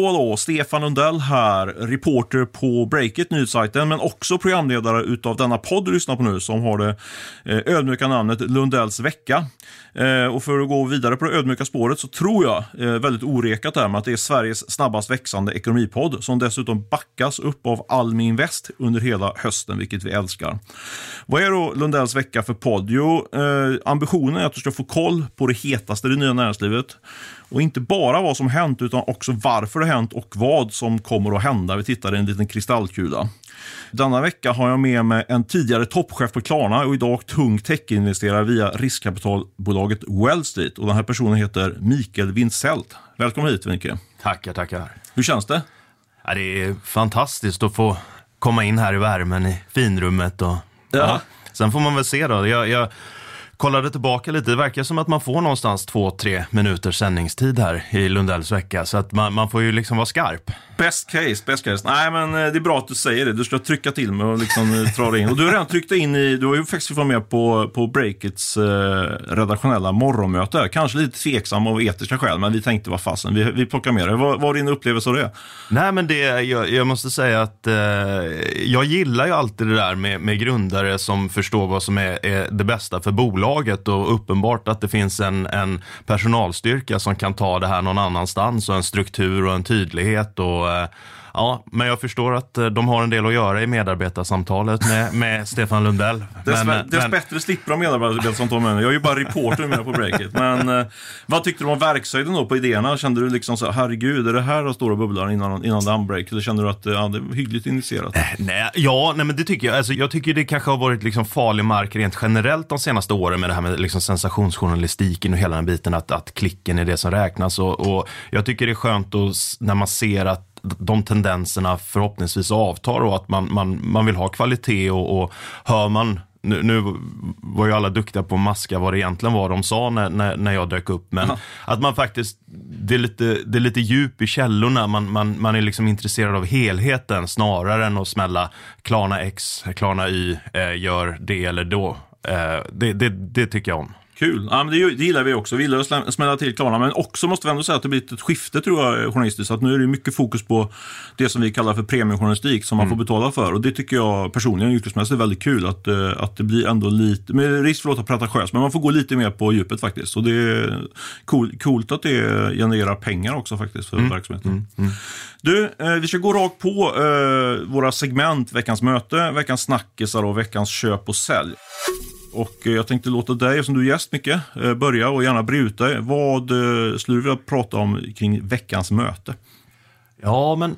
Hallå, hallå! Stefan Lundell här, reporter på Breakit, nyhetssajten, men också programledare utav denna podd du lyssnar på nu, som har det eh, ödmjuka namnet Lundells vecka. Eh, och för att gå vidare på det ödmjuka spåret så tror jag, eh, väldigt orekat här, med att det är Sveriges snabbast växande ekonomipodd, som dessutom backas upp av Almi Invest under hela hösten, vilket vi älskar. Vad är då Lundells vecka för podd? Jo, ambitionen är att du ska få koll på det hetaste i det nya näringslivet. Och inte bara vad som hänt, utan också varför det hänt och vad som kommer att hända. Vi tittar i en liten kristallkula. Denna vecka har jag med mig en tidigare toppchef på Klarna och idag tung techinvesterare via riskkapitalbolaget Wellstreet. Och den här personen heter Mikael Wintzelt. Välkommen hit, Vinke. Tackar, tackar. Hur känns det? Ja, det är fantastiskt att få komma in här i värmen i finrummet. Och, ja. ja. Sen får man väl se då. Jag, jag kollade tillbaka lite. Det verkar som att man får någonstans två, tre minuters sändningstid här i Lundells vecka. Så att man, man får ju liksom vara skarp. Best case, best case. Nej, men eh, det är bra att du säger det. Du ska trycka till mig och liksom eh, dra det in. Och du har redan tryckt in i, du har ju faktiskt varit med på, på Breakits eh, redaktionella morgonmöte. Kanske lite tveksam av etiska skäl, men vi tänkte vad fasen, vi, vi plockar med det. Vad var din upplevelse av det? Nej, men det, jag, jag måste säga att eh, jag gillar ju alltid det där med, med grundare som förstår vad som är, är det bästa för bolaget och uppenbart att det finns en, en personalstyrka som kan ta det här någon annanstans och en struktur och en tydlighet och ja, men jag förstår att eh, de har en del att göra i medarbetarsamtalet med, med Stefan Lundell. Dess, men, dessbättre men... slipper de medarbetarsamtal med mig. Jag är ju bara reporter med på breaket. Men eh, vad tyckte du om verkshöjden då på idéerna? Kände du liksom så herregud, är det här de stora bubblar innan, innan unbreak? Eller kände du att ja, det är hyggligt initierat? Nej, ja, nej, men det tycker jag. Alltså, jag tycker det kanske har varit liksom farlig mark rent generellt de senaste åren med det här med liksom sensationsjournalistiken och hela den biten, att, att klicken är det som räknas. Och, och jag tycker det är skönt att, när man ser att de tendenserna förhoppningsvis avtar och att man, man, man vill ha kvalitet och, och hör man nu, nu, var ju alla duktiga på att maska vad det egentligen var de sa när, när, när jag dök upp. Men ja. att man faktiskt, det är, lite, det är lite djup i källorna. Man, man, man är liksom intresserad av helheten snarare än att smälla Klarna X, Klarna Y, eh, gör det eller då. Eh, det, det, det tycker jag om. Kul. Ja, men det, det gillar vi också. Vi gillar att smälla till Klarna. Men också måste vi ändå säga att det blivit ett skifte tror jag journalistiskt. Att nu är det mycket fokus på det som vi kallar för premiumjournalistik som man mm. får betala för. Och det tycker jag personligen yrkesmässigt är väldigt kul. Att, eh, att det blir ändå lite, med risk för att låta pretentiöst, men man får gå lite mer på djupet faktiskt. Och det är cool, coolt att det genererar pengar också faktiskt för mm. verksamheten. Mm. mm. Du, eh, vi ska gå rakt på eh, våra segment, veckans möte, veckans snackisar och veckans köp och sälj. Och eh, jag tänkte låta dig, som du är gäst mycket, eh, börja och gärna bre ut dig. Vad eh, skulle du vilja prata om kring veckans möte? Ja, men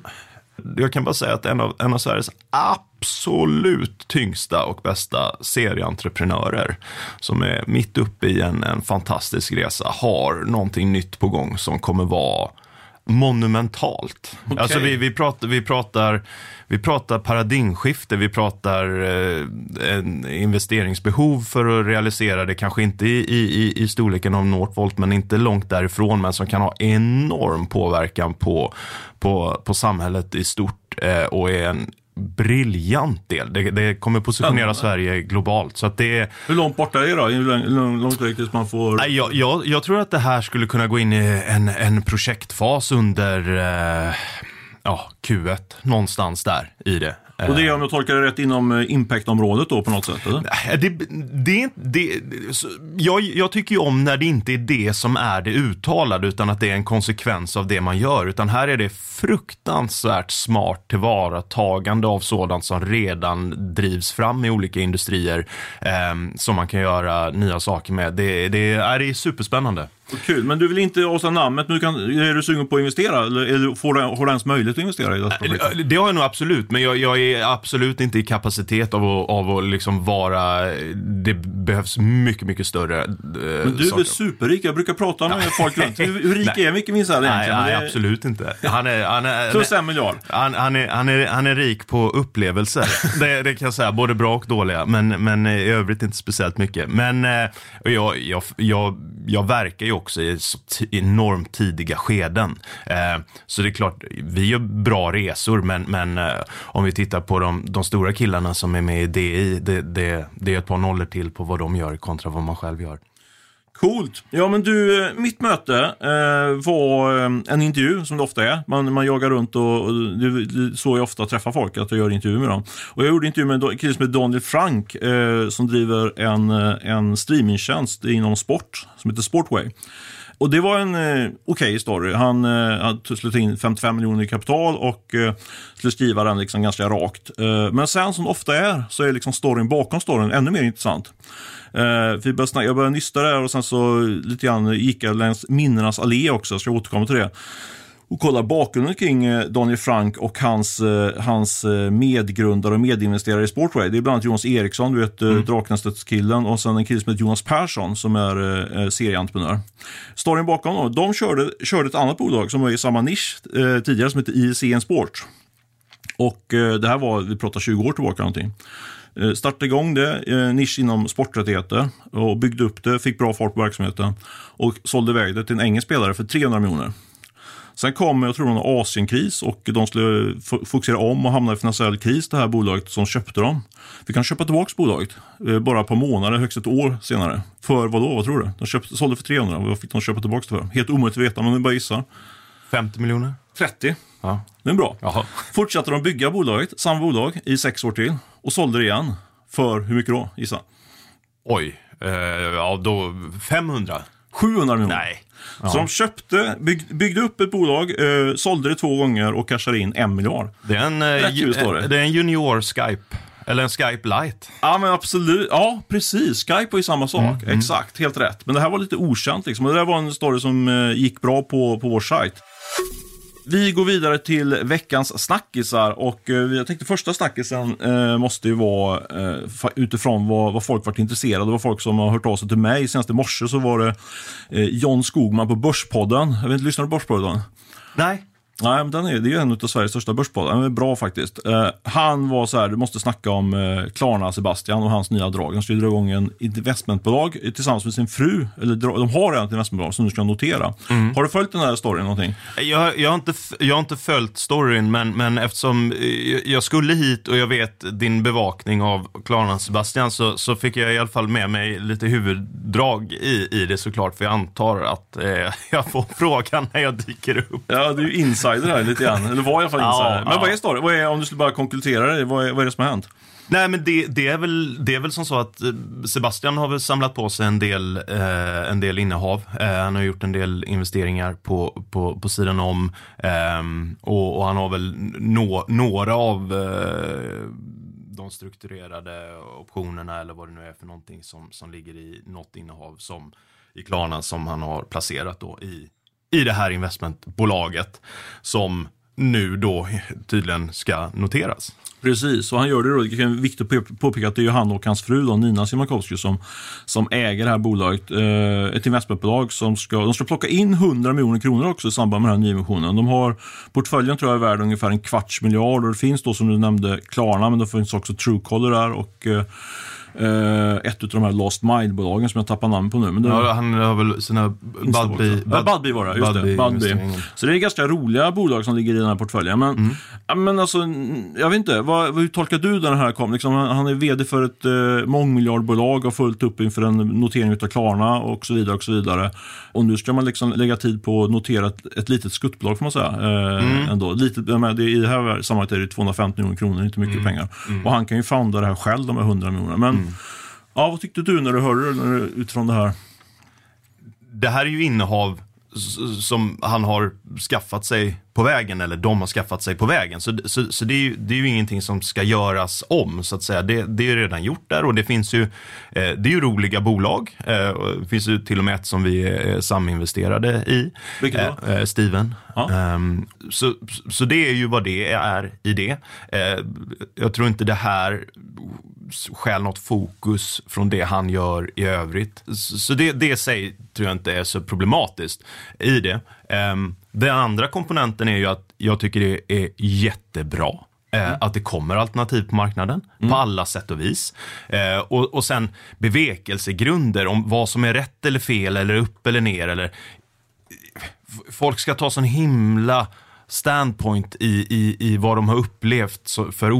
jag kan bara säga att en av, en av Sveriges absolut tyngsta och bästa serieentreprenörer som är mitt uppe i en, en fantastisk resa har någonting nytt på gång som kommer vara monumentalt. Okay. Alltså vi, vi, pratar, vi, pratar, vi pratar paradigmskifte, vi pratar eh, en investeringsbehov för att realisera det, kanske inte i, i, i storleken av Northvolt, men inte långt därifrån, men som kan ha enorm påverkan på, på, på samhället i stort eh, och är en briljant del. Det, det kommer positionera mm. Sverige globalt. Så att det Hur långt borta är det då? Hur långt tills man får... Nej, jag, jag, jag, tror att det här skulle kunna gå in i en, en projektfas under eh, ja, Q1, någonstans där i det. Och det är om jag tolkar det rätt inom eh, impact-området då på något sätt? Eller? Det, det, det, jag, jag tycker ju om när det inte är det som är det uttalade utan att det är en konsekvens av det man gör. Utan här är det fruktansvärt smart tillvaratagande av sådant som redan drivs fram i olika industrier eh, som man kan göra nya saker med. Det, det, är, det är superspännande. Kul, men du vill inte avslöja namnet, men du kan, är du sugen på att investera? Eller får du, har du ens möjlighet att investera i det projektet? Det har jag nog absolut, men jag, jag är absolut inte i kapacitet av att, av att liksom vara... Det behövs mycket, mycket större eh, Men du är väl superrik? Jag brukar prata med folk runt. Hur, hur rik är Micke Wintzell egentligen? Nej, nej absolut inte. Han är, han är, Plus en miljard. Han, han, är, han, är, han är rik på upplevelser. det, det kan jag säga, både bra och dåliga, men, men i övrigt inte speciellt mycket. Men eh, jag, jag, jag, jag verkar ju också Också i så enormt tidiga skeden. Eh, så det är klart, vi gör bra resor, men, men eh, om vi tittar på de, de stora killarna som är med i DI, det, det, det är ett par nollor till på vad de gör kontra vad man själv gör. Coolt. Ja, men du, eh, mitt möte eh, var eh, en intervju som det ofta är. Man, man jagar runt och, och det, det, så jag ofta träffar folk, att jag gör intervjuer med dem. Och jag gjorde intervju med en kille som heter Daniel Frank eh, som driver en, eh, en streamingtjänst inom sport som heter Sportway. Och det var en eh, okej okay story. Han eh, slutade in 55 miljoner i kapital och eh, skulle skriva den liksom ganska rakt. Eh, men sen som det ofta är så är liksom storyn bakom storyn ännu mer intressant. Eh, vi började snacka, jag började nysta där och sen så lite grann gick jag längs minnenas allé också, så jag återkommer till det och kolla bakgrunden kring eh, Daniel Frank och hans, eh, hans eh, medgrundare och medinvesterare i Sportway. Det är bland annat Jonas Eriksson, du vet mm. Draknästet-killen och sen en kille som heter Jonas Persson som är serieentreprenör. Storyn bakom då, de körde, körde ett annat bolag som var i samma nisch eh, tidigare som heter ICN Sport. Och eh, det här var, vi pratar 20 år tillbaka någonting. Eh, startade igång det, eh, nisch inom sporträttigheter och byggde upp det, fick bra fart på verksamheten och sålde iväg det till en engelsk spelare för 300 miljoner. Sen kom, jag tror det var en Asienkris och de skulle fokusera om och hamna i finansiell kris, det här bolaget som köpte dem. Vi kan köpa tillbaka bolaget eh, bara ett par månader, högst ett år senare. För vad då, vad tror du? De köpte, sålde för 300, vad fick de köpa tillbaka det för? Helt omöjligt att veta, men ni bara gissar. 50 miljoner? 30. Ja. Det är bra. Jaha. Fortsatte de bygga bolaget, samma bolag, i sex år till och sålde det igen. För hur mycket då, gissa? Oj, eh, ja då 500? 700 miljoner. Nej. Ja. Så de köpte, bygg, byggde upp ett bolag, eh, sålde det två gånger och cashade in en miljard. Det är en, eh, ju, det är en junior Skype. Eller en Skype light. Ja, men absolut. Ja, precis. Skype var ju samma sak. Mm, mm. Exakt, helt rätt. Men det här var lite okänt. Liksom. det där var en story som eh, gick bra på, på vår sajt. Vi går vidare till veckans snackisar och eh, jag tänkte första snackisen eh, måste ju vara eh, utifrån vad, vad folk varit intresserade av. Folk som har hört av sig till mig. Senast i morse så var det eh, John Skogman på Börspodden. Jag vet inte, lyssnar du på Börspodden? Nej. Nej, men den är, det är en av Sveriges största börspoddar. Den är bra faktiskt. Eh, han var så här, du måste snacka om eh, Klarna Sebastian och hans nya drag. Han skulle dra igång en investmentbolag tillsammans med sin fru. Eller de har redan ett investmentbolag som du ska notera. Mm. Har du följt den här storyn någonting? Jag, jag, har, inte, jag har inte följt storyn, men, men eftersom eh, jag skulle hit och jag vet din bevakning av Klarna Sebastian så, så fick jag i alla fall med mig lite huvuddrag i, i det såklart. För jag antar att eh, jag får frågan när jag dyker upp. Ja, du är insider här lite grann. Eller var i alla fall insider. Ja, men ja. vad är storyn? Vad är, om du skulle bara konkludera det, vad är, vad är det som har hänt? Nej, men det, det, är väl, det är väl som så att eh, Sebastian har väl samlat på sig en del, eh, en del innehav. Eh, han har gjort en del investeringar på, på, på sidan om. Eh, och, och, han har väl no, några av eh, de strukturerade optionerna eller vad det nu är för någonting som, som ligger i något innehav som i Klarna som han har placerat då i i det här investmentbolaget som nu då tydligen ska noteras. Precis, och han gör det då. Det är viktigt att påpeka att det är han och hans fru då, Nina Simakowski som, som äger det här bolaget. Eh, ett investmentbolag som ska, de ska plocka in 100 miljoner kronor också i samband med den här nyemissionen. De har portföljen tror jag är värd ungefär en kvarts miljard och det finns då som du nämnde Klarna men det finns också Truecaller där och eh, Uh, ett av de här Last Mile-bolagen som jag tappar namn på nu. Men det, ja, han har väl sina Budbee... Bud, Budbee var det, just Budbee det. Budbee. Så det är ganska roliga bolag som ligger i den här portföljen. Men, mm. ja, men alltså, jag vet inte, vad, hur tolkar du den här kom? Liksom, han är vd för ett uh, mångmiljardbolag och fullt upp inför en notering av Klarna och så vidare. Och så vidare. Och nu ska man liksom lägga tid på att notera ett, ett litet skuttbolag får man säga. Uh, mm. ändå. Litet, det, I det här sammanhanget är det 250 miljoner kronor, inte mycket mm. pengar. Mm. Och han kan ju founda det här själv, de här 100 miljonerna. Men Mm. Ja, vad tyckte du när du hörde det utifrån det här? Det här är ju innehav som han har skaffat sig på vägen eller de har skaffat sig på vägen. Så, så, så det, är ju, det är ju ingenting som ska göras om så att säga. Det, det är redan gjort där och det finns ju, eh, det är ju roliga bolag. Eh, det finns ju till och med ett som vi är saminvesterade i. Vilket då? Eh, Steven. Ja. Um, så, så det är ju vad det är i det. Eh, jag tror inte det här stjäl något fokus från det han gör i övrigt. Så det, det sig tror jag inte är så problematiskt i det. Um, den andra komponenten är ju att jag tycker det är jättebra eh, Mm. Att det kommer alternativ på marknaden mm. på alla sätt och vis. Eh, och, och sen bevekelsegrunder om vad som är rätt eller fel eller upp eller ner. Eller, folk ska ta sån himla standpoint i, i, i vad de har upplevt för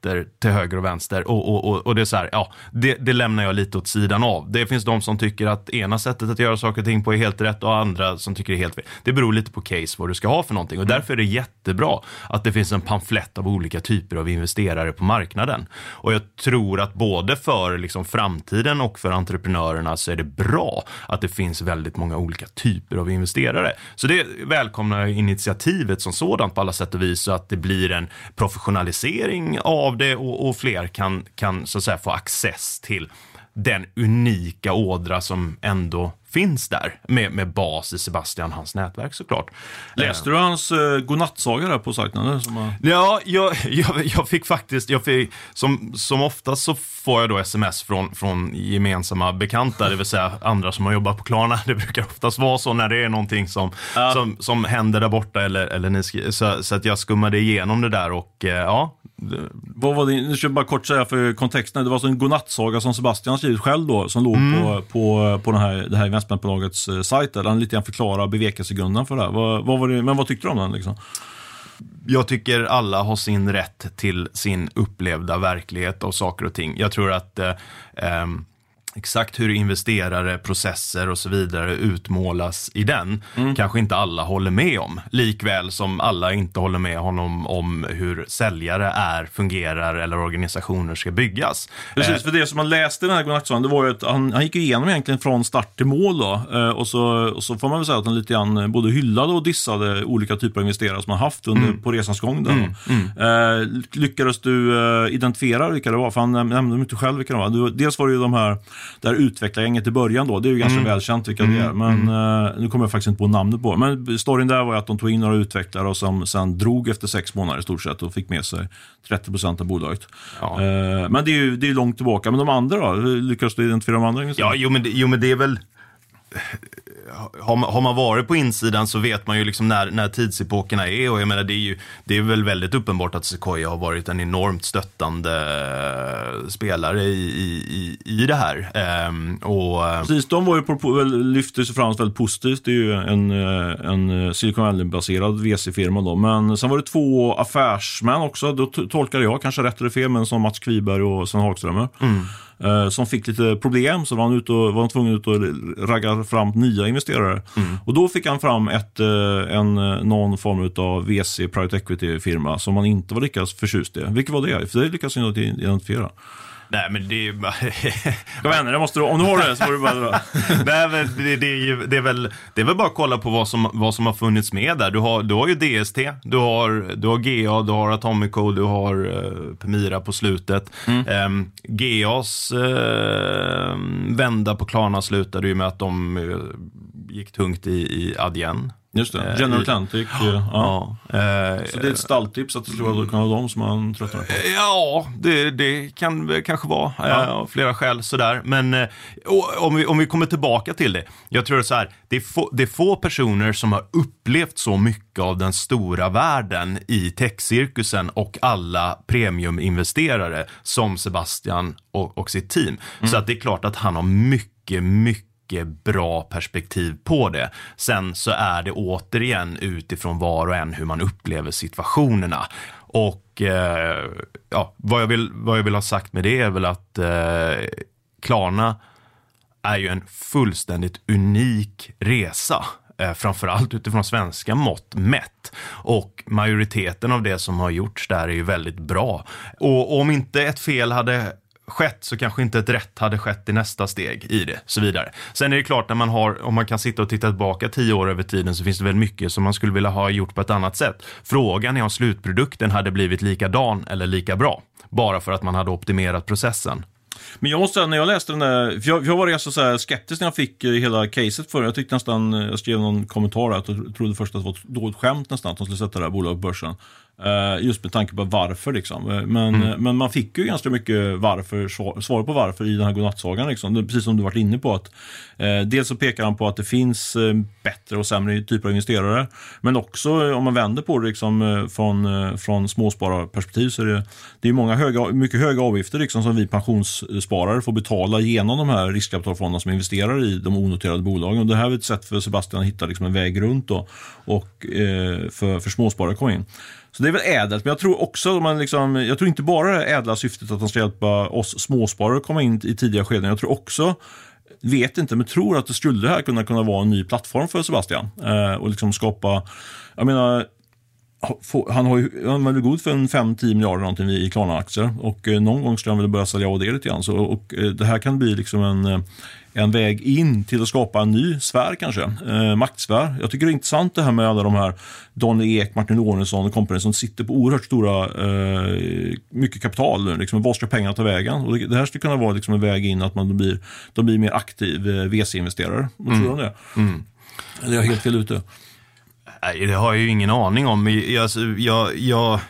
oförrätter till höger och vänster. Och, och, och, och det är så här, ja, det, det, lämnar jag lite åt sidan av. Det finns de som tycker att ena sättet att göra saker och ting på är helt rätt och andra som tycker det är helt fel. Det beror lite på case vad du ska ha för någonting och därför är det jättebra att det finns en pamflett av olika typer av investerare på marknaden. Och jag tror att både för liksom framtiden och för entreprenörerna så är det bra att det finns väldigt många olika typer av investerare. Så det välkomnar initiativet som sådant på alla sätt och vis så att det blir en professionalisering av det och, och fler kan, kan så att säga få access till den unika ådra som ändå finns där med, med bas i Sebastian, hans nätverk såklart. Läste du hans uh, godnattsaga där på sajten? Som Ja, jag, jag, jag, fick faktiskt, jag fick, som, som oftast så får jag då sms från, från gemensamma bekanta, det vill säga andra som har jobbat på Klarna. Det brukar oftast vara så när det är någonting som, ja. som, som händer där borta eller, eller ni så, så att jag skummade igenom det där och eh, ja, vad var det, nu ska jag bara kort säga för kontexten. Det var alltså en godnattsaga som Sebastian skrivit själv då, som låg mm. på, på, på den här, det här investmentbolagets eh, sajt. Där han lite grann förklarar bevekelsegrunden för det här. Vad, vad var det, men vad tyckte du om den? Liksom? Jag tycker alla har sin rätt till sin upplevda verklighet och saker och ting. Jag tror att eh, eh, Exakt hur investerare, processer och så vidare utmålas i den mm. kanske inte alla håller med om. Likväl som alla inte håller med honom om hur säljare är, fungerar eller organisationer ska byggas. Precis, eh. för det som man läste i den här godnattsagan, det var ju att han, han gick igenom egentligen från start till mål då. Eh, och, så, och så får man väl säga att han lite grann både hyllade och dissade olika typer av investerare som han haft under, mm. på resans gång. Där, mm. mm. Eh, lyckades du identifiera vilka det var? För han nämnde inte själv vilka det var. Dels var det ju de här där utvecklargänget i början då, det är ju ganska mm. välkänt vilka mm. det är. Men mm. uh, nu kommer jag faktiskt inte på namnet på Men storyn där var ju att de tog in några utvecklare och som sen drog efter sex månader i stort sett och fick med sig 30 procent av bolaget. Ja. Uh, men det är ju det är långt tillbaka. Men de andra då? Lyckas du identifiera de andra? Ja, jo men, det, jo men det är väl har man, har man varit på insidan så vet man ju liksom när, när tidsepokerna är och jag menar det är ju det är väl väldigt uppenbart att Sequoia har varit en enormt stöttande eh, spelare i, i, i det här. Ehm, och, eh, Precis, de var ju på, lyfte sig fram väldigt positivt. Det är ju en, eh, en Silicon Valley-baserad VC-firma då. Men sen var det två affärsmän också. Då tolkade jag, kanske rätt eller fel, men som Mats Kviberg och Sven Hagströmer. Mm. Som fick lite problem så var han, ute och, var han tvungen ut och ragga fram nya investerare. Mm. Och då fick han fram ett, eh, en, någon form av VC, Private Equity-firma som han inte var lika förtjust i. Vilket var det? För det lyckades han inte identifiera. Nej, men det är ju bara... Kom igen, det måste du, om du har det så får du bara. Nej, men det, det, är ju, det, är väl, det är väl bara att kolla på vad som, vad som har funnits med där. Du har, du har ju DST, du har, du har GA, du har Atomico, du har uh, Pemira på slutet. Mm. Um, ehm, GAs uh, ehm, vända på Klarna slutade ju med att de uh, gick tungt i, i Adyen. Just det, General eh, Atlantic. Ja. ja. Eh, så det är ett stalltips att det skulle kan vara de som man tröttnar på? Ja, det, det kan kanske vara. Ja. Av flera skäl sådär. Men eh, om, vi, om vi kommer tillbaka till det. Jag tror så här, det är, få, det är få personer som har upplevt så mycket av den stora världen i techcirkusen och alla premiuminvesterare som Sebastian och, och sitt team. Mm. Så att det är klart att han har mycket, mycket mycket bra perspektiv på det. Sen så är det återigen utifrån var och en hur man upplever situationerna. Och eh, ja, vad, jag vill, vad jag vill ha sagt med det är väl att eh, Klarna är ju en fullständigt unik resa. Eh, framförallt utifrån svenska mått mätt. Och majoriteten av det som har gjorts där är ju väldigt bra. Och om inte ett fel hade skett så kanske inte ett rätt hade skett i nästa steg i det, så vidare. Sen är det klart, när man har, om man kan sitta och titta tillbaka tio år över tiden så finns det väl mycket som man skulle vilja ha gjort på ett annat sätt. Frågan är om slutprodukten hade blivit likadan eller lika bra, bara för att man hade optimerat processen. Men jag måste säga, när jag läste den där, för jag, jag var ganska så skeptisk när jag fick eh, hela caset för Jag tyckte nästan, eh, jag skrev någon kommentar att jag trodde först att det var ett dåligt skämt nästan, att de skulle sätta det här bolaget på börsen. Eh, just med tanke på varför liksom. Eh, men, mm. men man fick ju ganska mycket varför, svar, på varför i den här godnattsagan. Liksom. Precis som du varit inne på. att eh, Dels så pekar han på att det finns eh, bättre och sämre typer av investerare. Men också eh, om man vänder på det liksom, eh, från, från småspararperspektiv så är det, det är många höga, mycket höga avgifter liksom, som vi pensionssparare får betala genom de här riskkapitalfonderna som investerar i de onoterade bolagen. Och det här är ett sätt för Sebastian att hitta liksom, en väg runt då, och för, för småsparare att komma in. Så det är väl ädelt, men jag tror också man liksom, jag tror inte bara det ädla syftet att de ska hjälpa oss småsparare att komma in i tidiga skeden. Jag tror också vet inte, men tror att det skulle här kunna, kunna vara en ny plattform för Sebastian. Eh, och liksom skapa, jag menar, han har ju, han är väl god för en 5-10 miljarder någonting i Klarna-aktier och eh, någon gång ska han väl börja sälja av det lite grann. Så, och, eh, det här kan bli liksom en, eh, en väg in till att skapa en ny sfär kanske, eh, maktsfär. Jag tycker det är intressant det här med alla de här Donny Ek, Martin Lorentzon och kompani som sitter på oerhört stora, eh, mycket kapital. Liksom, var ska pengarna ta vägen? Och det, det här skulle kunna vara liksom en väg in att man blir, de blir mer aktiv eh, VC-investerare. Vad tror du om det? Mm. Eller är jag helt fel ute? Nej, det har jag ju ingen aning om. Jag, alltså, jag, jag,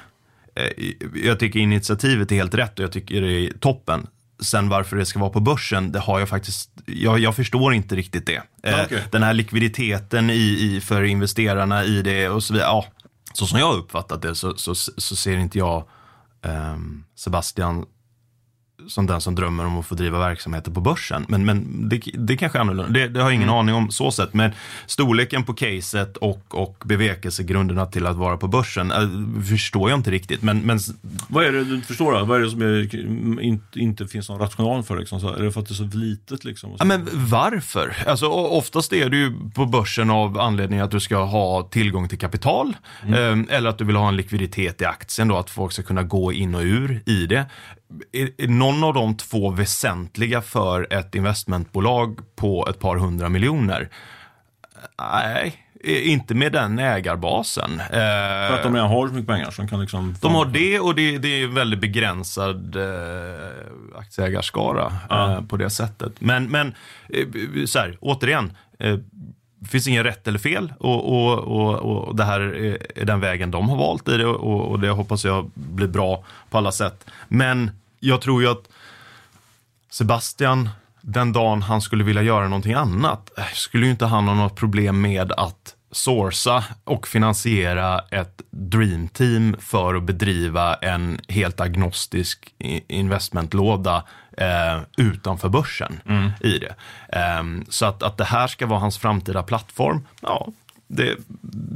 eh, jag tycker initiativet är helt rätt och jag tycker det är toppen. Sen varför det ska vara på börsen, det har jag faktiskt, jag, jag förstår inte riktigt det. Eh, okay. Den här likviditeten i, i, för investerarna i det och så vidare. Ja, så som jag har uppfattat det så, så, så ser inte jag um, Sebastian som den som drömmer om att få driva verksamheter på börsen. Men, men det, det kanske är annorlunda. Det, det har jag ingen mm. aning om så sett. Men storleken på caset och, och bevekelsegrunderna till att vara på börsen äh, förstår jag inte riktigt. Men, men... Vad är det du förstår då? Vad är det som är, inte, inte finns någon rational för? Liksom? Så är det för att det är så litet? Liksom? Ja, men varför? Alltså, oftast är ju på börsen av anledning att du ska ha tillgång till kapital. Mm. Eh, eller att du vill ha en likviditet i aktien då, att folk ska kunna gå in och ur i det är, någon av de två väsentliga för ett investmentbolag på ett par hundra miljoner? Nej, inte med den ägarbasen. För att de redan har så mycket pengar som kan liksom... De har det och det, det är en väldigt begränsad eh, aktieägarskara ja. eh, på det sättet. Men, men eh, så här, återigen. Det finns ingen rätt eller fel och, och, och, och det här är, den vägen de har valt i det och, och det hoppas jag blir bra på alla sätt. Men jag tror ju att Sebastian, den dagen han skulle vilja göra någonting annat, eh, skulle ju inte han ha något problem med att sourca och finansiera ett dreamteam för att bedriva en helt agnostisk investmentlåda eh, utanför börsen mm. i det. Eh, så att, att det här ska vara hans framtida plattform, ja, det,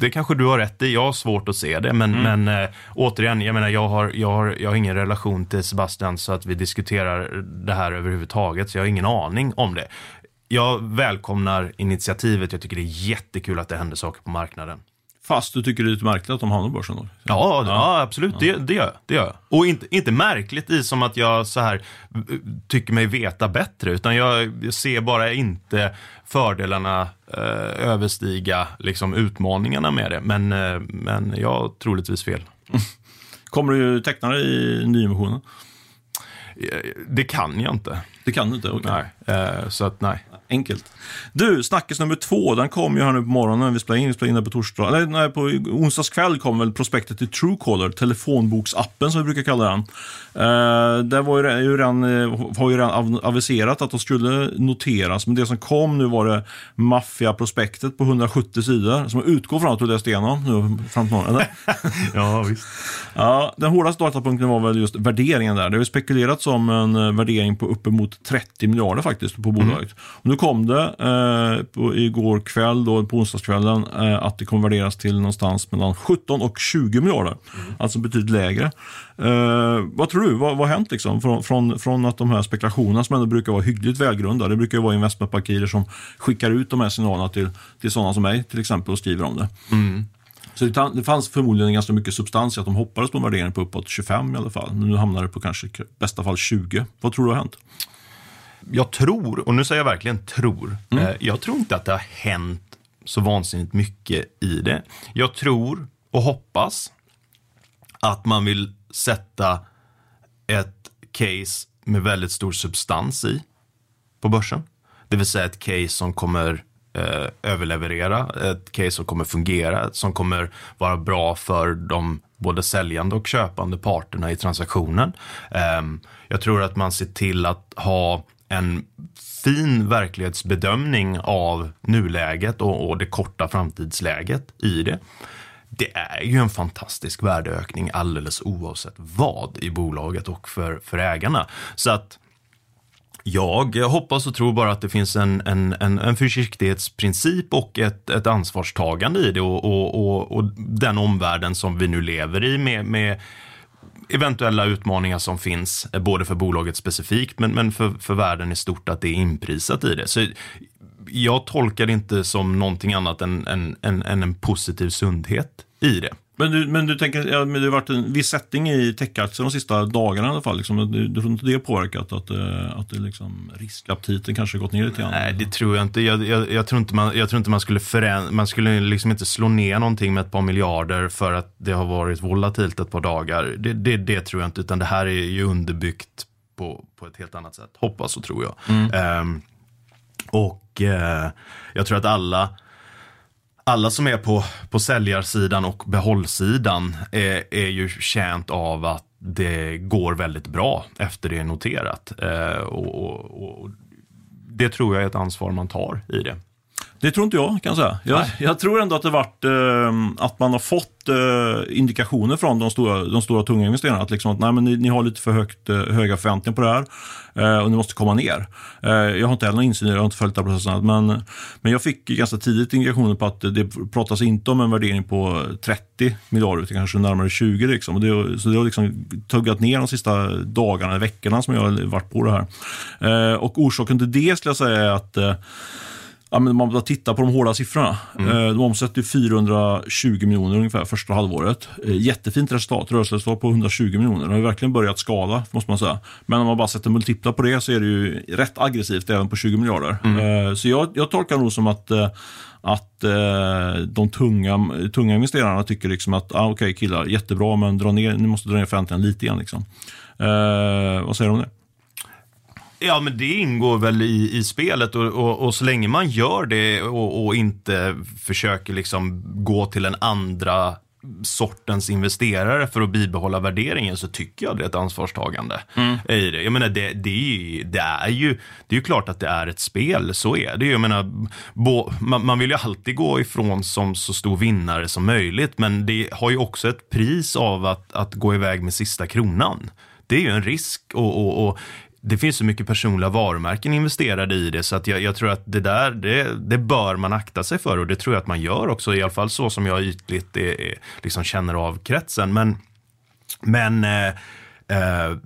det kanske du har rätt i. Jag har svårt att se det. Men, mm. men äh, återigen, jag menar, jag har, jag, har, jag har ingen relation till Sebastian så att vi diskuterar det här överhuvudtaget. Så jag har ingen aning om det. Jag välkomnar initiativet. Jag tycker det är jättekul att det händer saker på marknaden. Fast du tycker det är lite märkligt att de hamnar på börsen? Då? Ja, ja. ja absolut. Ja. Det, det, gör, det gör jag. Och inte, inte märkligt i som att jag så här tycker mig veta bättre, utan jag, jag ser bara inte fördelarna eh, överstiga liksom, utmaningarna med det. Men, eh, men jag har troligtvis fel. Kommer du teckna dig i nyemissionen? Det kan jag inte. Det kan du inte? Okay. Nej, eh, så att nej. Enkelt. Du, snackis nummer två, den kom ju här nu på morgonen. Vi spelade in, vi spelade in det på torsdag. Eller nej, på onsdags kväll kom väl prospektet till Truecaller, telefonboksappen som vi brukar kalla den. Uh, det var ju, ju redan, har ju redan aviserat att de skulle noteras, men det som kom nu var det maffiaprospektet på 170 sidor, som jag utgår från att du läste igenom nu fram till morgonen, ja, visst. Ja, den hårdaste datapunkten var väl just värderingen där. Det har spekulerats om en eh, värdering på uppemot 30 miljarder faktiskt på bolaget. Mm. Och nu kom det eh, på, igår kväll, då, på onsdagskvällen, eh, att det kommer värderas till någonstans mellan 17 och 20 miljarder. Mm. Alltså betydligt lägre. Eh, vad tror du? Vad, har hänt liksom? Från, från, från att de här spekulationerna som ändå brukar vara hyggligt välgrundade, det brukar ju vara investmentbankirer som skickar ut de här signalerna till, till sådana som mig till exempel och skriver om det. Mm. Så det, fanns förmodligen ganska mycket substans i att de hoppades på en värdering på uppåt 25 i alla fall. Men nu hamnar det på kanske i bästa fall 20. Vad tror du har hänt? Jag tror, och nu säger jag verkligen tror, mm. eh, jag tror inte att det har hänt så vansinnigt mycket i det. Jag tror och hoppas att man vill sätta ett case med väldigt stor substans i på börsen. Det vill säga ett case som kommer eh, överleverera, ett case som kommer fungera, som kommer vara bra för de både säljande och köpande parterna i transaktionen. Ehm, jag tror att man ser till att ha en fin verklighetsbedömning av nuläget och, och det korta framtidsläget i det det är ju en fantastisk värdeökning alldeles oavsett vad i bolaget och för, för ägarna. Så att jag hoppas och tror bara att det finns en, en, en, en försiktighetsprincip och ett, ett ansvarstagande i det och, och, och, och den omvärlden som vi nu lever i med, med eventuella utmaningar som finns, eh, både för bolaget specifikt men, men för, för världen i stort, att det är inprisat i det. Så jag tolkar det inte som någonting annat än, än, än, än en positiv sundhet i det. Men du, men du tänker, ja, men det har varit en viss sättning i techaktier de sista dagarna i alla fall. Liksom, du, du tror inte det påverkat att, eh, att det liksom, riskaptiten kanske gått ner lite grann? Nej, det tror jag inte. Jag, jag, jag, tror inte man, jag tror inte man skulle förändra, man skulle liksom inte slå ner någonting med ett par miljarder för att det har varit volatilt ett par dagar. Det, det, det tror jag inte, utan det här är ju underbyggt på, på ett helt annat sätt. Hoppas och tror jag. Mm. Um, och uh, jag tror att alla alla som är på, på säljarsidan och behållsidan är, är ju tjänt av att det går väldigt bra efter det är noterat. Eh, och, och, och, det tror jag är ett ansvar man tar i det. Det tror inte jag, kan jag säga. Jag, jag tror ändå att det varit eh, att man har fått eh, indikationer från de stora, de stora tunga investerarna. Att, liksom att nej, men ni, ni har lite för högt, eh, höga förväntningar på det här eh, och ni måste komma ner. Eh, jag har inte heller någon insyn jag har inte följt den processen. Men, men jag fick ganska tidigt indikationer på att det pratas inte om en värdering på 30 miljarder, utan kanske närmare 20. Liksom. Och det, så det har liksom tuggat ner de sista dagarna, veckorna som jag har varit på det här. Eh, och orsaken till det skulle jag säga är att ja, men man tittar på de hårda siffrorna. Mm. Eh, de omsätter 420 miljoner ungefär första halvåret. Eh, jättefint resultat, rörelseresultat på 120 miljoner. Det har verkligen börjat skala, måste man säga. Men om man bara sätter multiplar på det så är det ju rätt aggressivt även på 20 miljarder. Mm. Eh, så jag, jag tolkar nog som att att de tunga, tunga investerarna tycker liksom att, ah, okej okay, killar, jättebra, men dra ner, ni måste dra ner förväntningarna lite igen. Liksom. Eh, vad säger du om det? Ja, men det ingår väl i, i spelet och, och, och så länge man gör det och, och, inte försöker liksom gå till en andra sortens investerare för att bibehålla värderingen så tycker jag det är ett ansvarstagande mm. i det. Jag menar, det, det, är, det, är ju, det är ju klart att det är ett spel, så är det. Jag menar, bo, man, man, vill ju alltid gå ifrån som så stor vinnare som möjligt, men det har ju också ett pris av att, att gå iväg med sista kronan det är ju en risk och, och, och, det finns så mycket personliga varumärken investerade i det så att jag, jag tror att det där, det, det, bör man akta sig för och det tror jag att man gör också, i alla fall så som jag ytligt det, liksom känner av kretsen. Men, men eh, eh,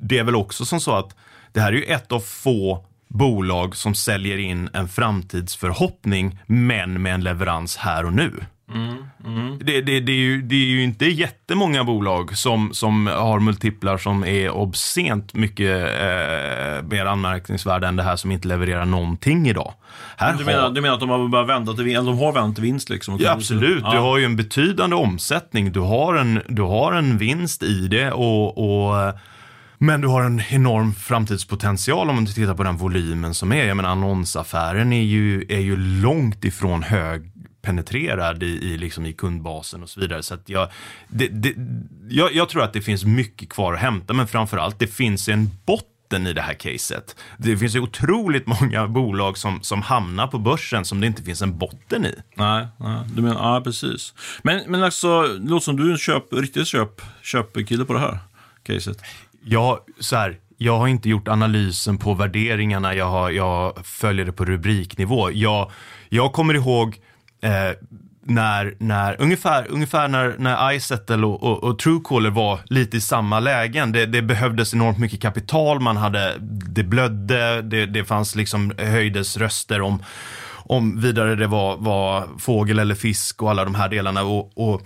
det är väl också som så att det här är ju ett av få bolag som säljer in en framtidsförhoppning men med en leverans här och nu. Mm, mm. Det, det, det, är ju, det är ju inte jättemånga bolag som, som har multiplar som är obscent mycket eh, mer anmärkningsvärda än det här som inte levererar någonting idag. Här du, menar, har... du menar att de har börjat vända till vinst? De har vänt till vinst liksom? Ja, absolut. Ja. Du har ju en betydande omsättning. Du har en, du har en vinst i det och, och men du har en enorm framtidspotential om du tittar på den volymen som är. Jag menar annonsaffären är ju, är ju långt ifrån hög penetrerad i, i, liksom i kundbasen och så vidare. Så jag, det, det, jag, jag, tror att det finns mycket kvar att hämta, men framförallt det finns en botten i det här caset. Det finns ju otroligt många bolag som, som hamnar på börsen som det inte finns en botten i. Nej, nej du menar, ja precis. Men, men alltså, det låter som du är en köp, riktigt köp, köpkille på det här caset. Ja, så här, jag har inte gjort analysen på värderingarna, jag, har, jag följer det på rubriknivå. Jag, jag kommer ihåg eh, när, när, ungefär, ungefär när, när iZettle och, och, och Truecaller var lite i samma lägen. Det, det, behövdes enormt mycket kapital, man hade, det blödde, det, det fanns liksom höjdes röster om, om vidare det var, var fågel eller fisk och alla de här delarna. Och, och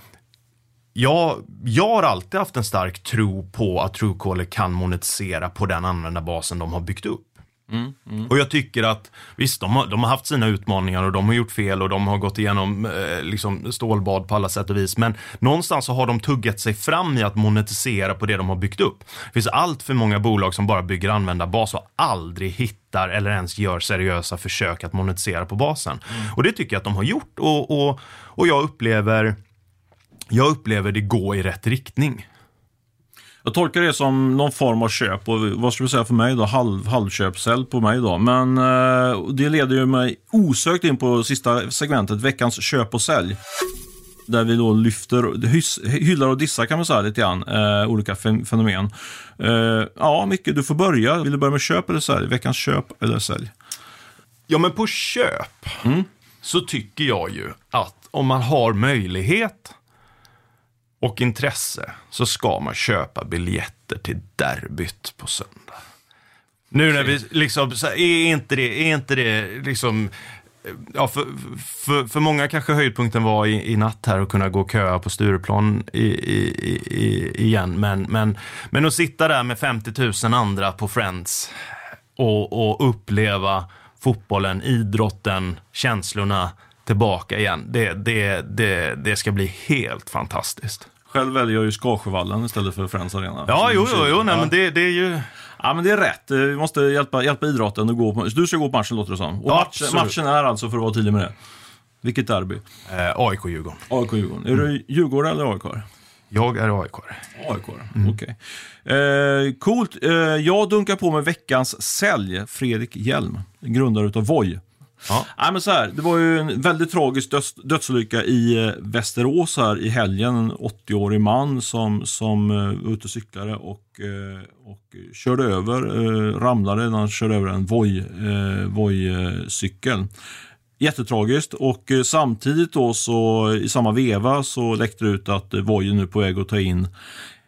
jag, jag har alltid haft en stark tro på att Truecaller kan monetisera på den användarbasen de har byggt upp. Mm, mm. Och jag tycker att, visst, de har, de har haft sina utmaningar och de har gjort fel och de har gått igenom eh, liksom stålbad på alla sätt och vis. Men någonstans så har de tuggat sig fram i att monetisera på det de har byggt upp. Det finns allt för många bolag som bara bygger användarbas och aldrig hittar eller ens gör seriösa försök att monetisera på basen. Mm. Och det tycker jag att de har gjort och, och, och jag upplever jag upplever det gå i rätt riktning. Jag tolkar det som någon form av köp och vad ska vi säga för mig då? Halv, halvköpsälj på mig då. Men eh, det leder ju mig osökt in på sista segmentet, veckans köp och sälj. Där vi då lyfter, hyllar och dissar kan man säga lite grann, eh, olika fenomen. Eh, ja, Micke, du får börja. Vill du börja med köp eller sälj? Veckans köp eller sälj? Ja, men på köp mm. så tycker jag ju att om man har möjlighet och intresse så ska man köpa biljetter till derbyt på söndag. Nu när vi liksom, är inte det, är inte det liksom Ja, för, för, för många kanske höjdpunkten var i, i natt här att kunna gå och köa på Stureplan i, i, i, igen. Men, men, men att sitta där med 50 000 andra på Friends och, och uppleva fotbollen, idrotten, känslorna tillbaka igen. Det, det, det, det ska bli helt fantastiskt. Själv väljer jag ju Skarsjövallen istället för Friends Arena. Ja, jo, jo, jo nej, men det, det är ju... Ja, men det är rätt. Eh, vi måste hjälpa, hjälpa idrotten att gå på... Du ska gå på matchen, låter det som. Och ja, matchen, matchen är alltså, för att vara tydlig med det, vilket derby? Eh, AIK-Djurgården. AIK-Djurgården. Är du Djurgårdare eller AIK? Jag är AIK. AIK, mm. okej. Okay. Eh, coolt. Eh, jag dunkar på med veckans sälj, Fredrik Hjelm, grundare utav Voi. Ja. Nej, men så här, det var ju en väldigt tragisk döds, dödsolycka i eh, Västerås här i helgen. En 80-årig man som, som eh, var ute och cyklade och, eh, och körde över, eh, ramlade när han körde över en Voi-cykel. Uh, Jättetragiskt och samtidigt då så i samma veva så läckte det ut att Voi nu är på väg att ta in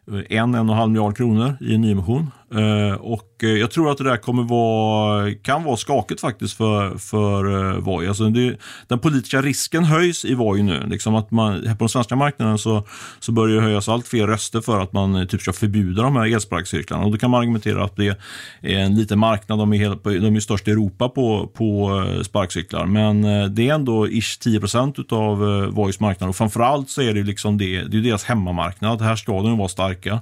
en, en och en halv miljard kronor i en nyemission. Eh, och Eh, jag tror att det där kommer vara, kan vara skakigt faktiskt för, för eh, Voi. Alltså det, den politiska risken höjs i Voi nu. Liksom att man, här på den svenska marknaden så, så börjar det höjas allt fler röster för att man eh, typ ska förbjuda de här elsparkcyklarna. Och då kan man argumentera att det är en liten marknad. De är, helt, de är störst i Europa på, på eh, sparkcyklar. Men det är ändå ish 10 av Vois marknad. Och framförallt så är det liksom det, det är deras hemmamarknad. Här ska de vara starka.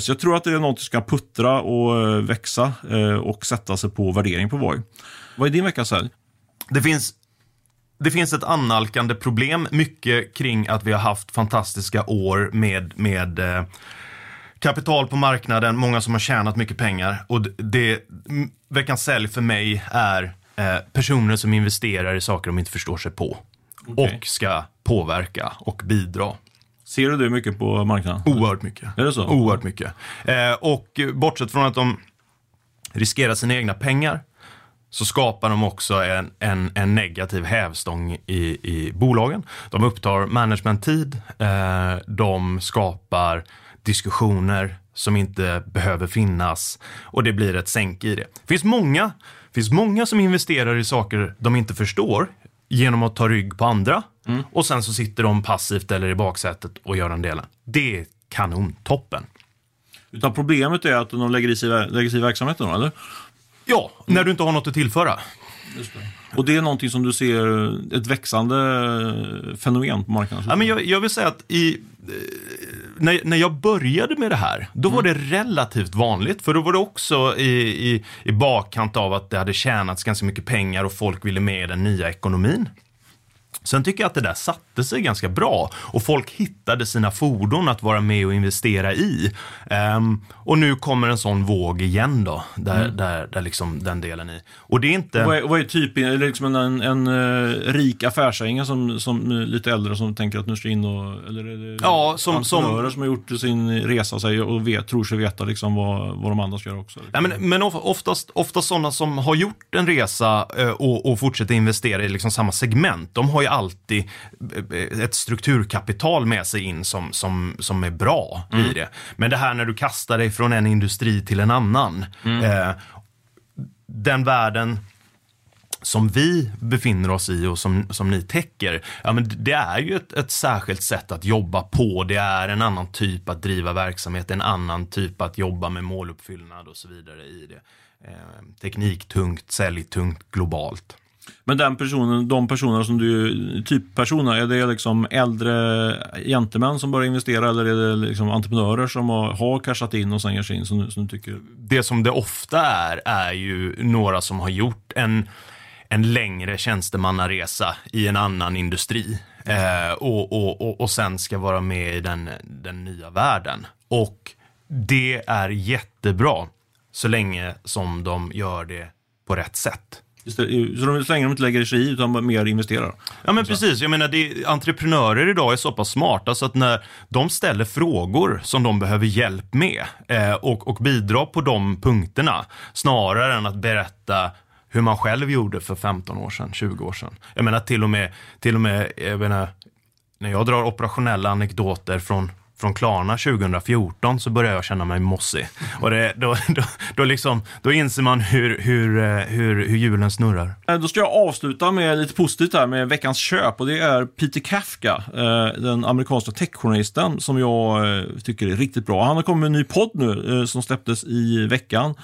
Så jag tror att det är något som ska puttra och växa växa eh, och sätta sig på värdering på Voi. Vad är din veckas sälj? Det finns det finns ett annalkande problem, mycket kring att vi har haft fantastiska år med, med eh, kapital på marknaden, många som har tjänat mycket pengar. Och det, veckans sälj för mig är eh, personer som investerar i saker de inte förstår sig på. Okay. Och ska påverka och bidra. Ser du det mycket på marknaden? Oerhört mycket. Är det så? Oerhört mycket. Eh, och bortsett från att de riskerar sina egna pengar så skapar de också en, en, en negativ hävstång i, i bolagen. De upptar managementtid, eh, de skapar diskussioner som inte behöver finnas och det blir ett sänk i det. Det finns många, finns många som investerar i saker de inte förstår genom att ta rygg på andra. Mm. Och sen så sitter de passivt eller i baksätet och gör den delen. Det är kanon, toppen. Utan problemet är att de lägger i sig, lägger sig i verksamheten, eller? Ja, mm. när du inte har något att tillföra. Det. Och det är någonting som du ser ett växande fenomen på marknaden? Ja, men jag, jag vill säga att i, eh, när, när jag började med det här, då var mm. det relativt vanligt. För då var det också i, i, i bakkant av att det hade tjänats ganska mycket pengar och folk ville med i den nya ekonomin. Sen tycker jag att det där satte sig ganska bra och folk hittade sina fordon att vara med och investera i. Um, och nu kommer en sån våg igen då, där, mm. där, där liksom den delen i. Och det är inte... Vad är, vad är typ, är det liksom en, en, uh, rik affärsängare som, som lite äldre som tänker att nu ska in och... Eller är det ja, som, som, som har gjort sin resa sig och vet, tror sig veta liksom vad, vad de andra ska göra också? Nej, men, men oftast, oftast sådana som har gjort en resa uh, och, och fortsätter investera i liksom samma segment, de har ju alltid eh, ett strukturkapital med sig in som, som, som är bra mm. i det. Men det här när du kastar dig från en industri till en annan. Mm. Eh, den världen som vi befinner oss i och som, som ni täcker, ja, men det är ju ett, ett särskilt sätt att jobba på. Det är en annan typ att driva verksamhet, en annan typ att jobba med måluppfyllnad och så vidare i det. Eh, tekniktungt, säljtungt, globalt. Men den personen, de personerna som du, typ personer, är det liksom äldre gentemän som börjar investera eller är det liksom entreprenörer som har, har cashat in och sen ger sig in som, som du tycker? Det som det ofta är, är ju några som har gjort en, en längre tjänstemannaresa i en annan industri. Eh, och, och, och, och sen ska vara med i den, den nya världen. Och det är jättebra så länge som de gör det på rätt sätt. Så de, så länge de inte lägger sig i utan mer investerar. Ja men precis, jag menar det, entreprenörer idag är så pass smarta så att när de ställer frågor som de behöver hjälp med eh, och, och bidrar på de punkterna snarare än att berätta hur man själv gjorde för 15 år sedan, 20 år sedan. Jag menar till och med, till och med jag menar, när jag drar operationella anekdoter från från Klarna 2014 så började jag känna mig mossig. Och det, då, då, då, liksom, då inser man hur, hur, eh, hur, hur hjulen snurrar. Eh, då ska jag avsluta med lite positivt här med veckans köp och det är Peter Kafka, eh, den amerikanska techjournalisten som jag tycker är riktigt bra. Han har kommit med en ny podd nu som släpptes i veckan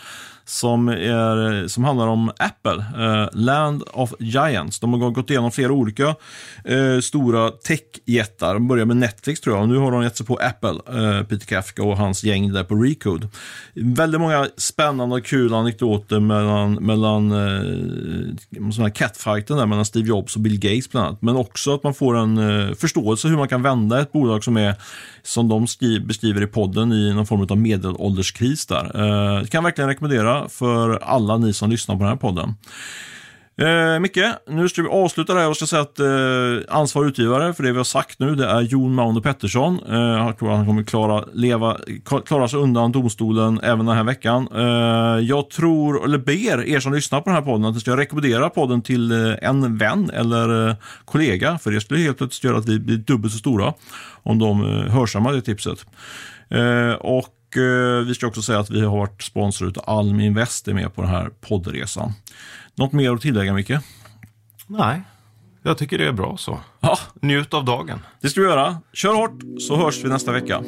som, är, som handlar om Apple, eh, Land of Giants. De har gått igenom flera olika eh, stora techjättar. De började med Netflix tror jag och nu har de gett sig på Apple, eh, Peter Kafka och hans gäng där på Recode. Väldigt många spännande och kul anekdoter mellan, mellan eh, catfighten där mellan Steve Jobs och Bill Gates bland annat. Men också att man får en eh, förståelse hur man kan vända ett bolag som är, som de beskriver i podden, i någon form av medelålderskris där. Eh, kan verkligen rekommendera för alla ni som lyssnar på den här podden. Eh, Micke, nu ska vi avsluta det här och ska säga att eh, ansvarig utgivare för det vi har sagt nu, det är Jon Mauno Pettersson. Eh, jag tror att han kommer klara, leva, klara sig undan domstolen även den här veckan. Eh, jag tror, eller ber er som lyssnar på den här podden att ni ska rekommendera podden till eh, en vän eller eh, kollega, för det skulle helt plötsligt göra att vi blir dubbelt så stora om de eh, hörsammar det tipset. Eh, och eh, vi ska också säga att vi har varit sponsor av Almi Invest är med på den här poddresan. Något mer att tillägga, Micke? Nej, jag tycker det är bra så. Ja. Njut av dagen. Det ska vi göra. Kör hårt så hörs vi nästa vecka.